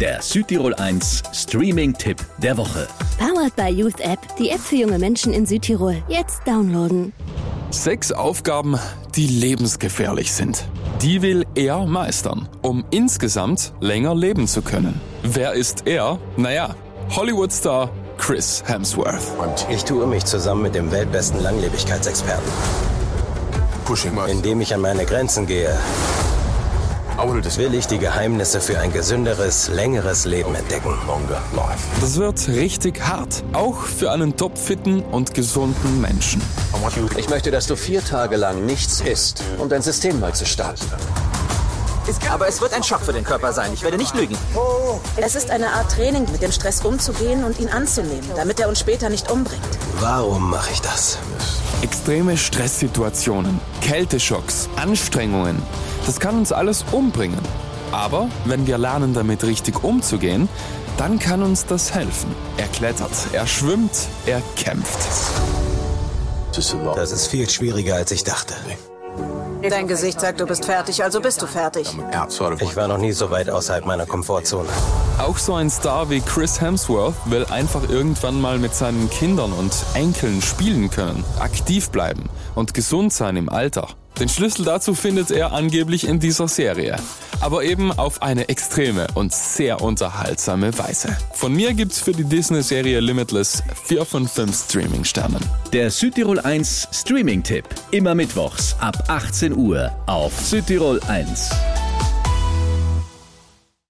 Der Südtirol 1 Streaming-Tipp der Woche. Powered by Youth App, die App für junge Menschen in Südtirol. Jetzt downloaden. Sechs Aufgaben, die lebensgefährlich sind. Die will er meistern, um insgesamt länger leben zu können. Wer ist er? Naja, Hollywood-Star Chris Hemsworth. Ich tue mich zusammen mit dem weltbesten Langlebigkeitsexperten. Indem ich an meine Grenzen gehe, will ich die Geheimnisse für ein gesünderes, längeres Leben entdecken. Das wird richtig hart, auch für einen topfitten und gesunden Menschen. Ich möchte, dass du vier Tage lang nichts isst, um dein System mal zu starten. Aber es wird ein Schock für den Körper sein. Ich werde nicht lügen. Es ist eine Art Training, mit dem Stress umzugehen und ihn anzunehmen, damit er uns später nicht umbringt. Warum mache ich das? Extreme Stresssituationen, Kälteschocks, Anstrengungen, das kann uns alles umbringen. Aber wenn wir lernen, damit richtig umzugehen, dann kann uns das helfen. Er klettert, er schwimmt, er kämpft. Das ist viel schwieriger, als ich dachte. Dein Gesicht sagt, du bist fertig, also bist du fertig. Ich war noch nie so weit außerhalb meiner Komfortzone. Auch so ein Star wie Chris Hemsworth will einfach irgendwann mal mit seinen Kindern und Enkeln spielen können, aktiv bleiben und gesund sein im Alter. Den Schlüssel dazu findet er angeblich in dieser Serie. Aber eben auf eine extreme und sehr unterhaltsame Weise. Von mir gibt's für die Disney-Serie Limitless 4 von 5 Streaming-Sternen. Der Südtirol 1 Streaming-Tipp. Immer mittwochs ab 18 Uhr auf Südtirol 1.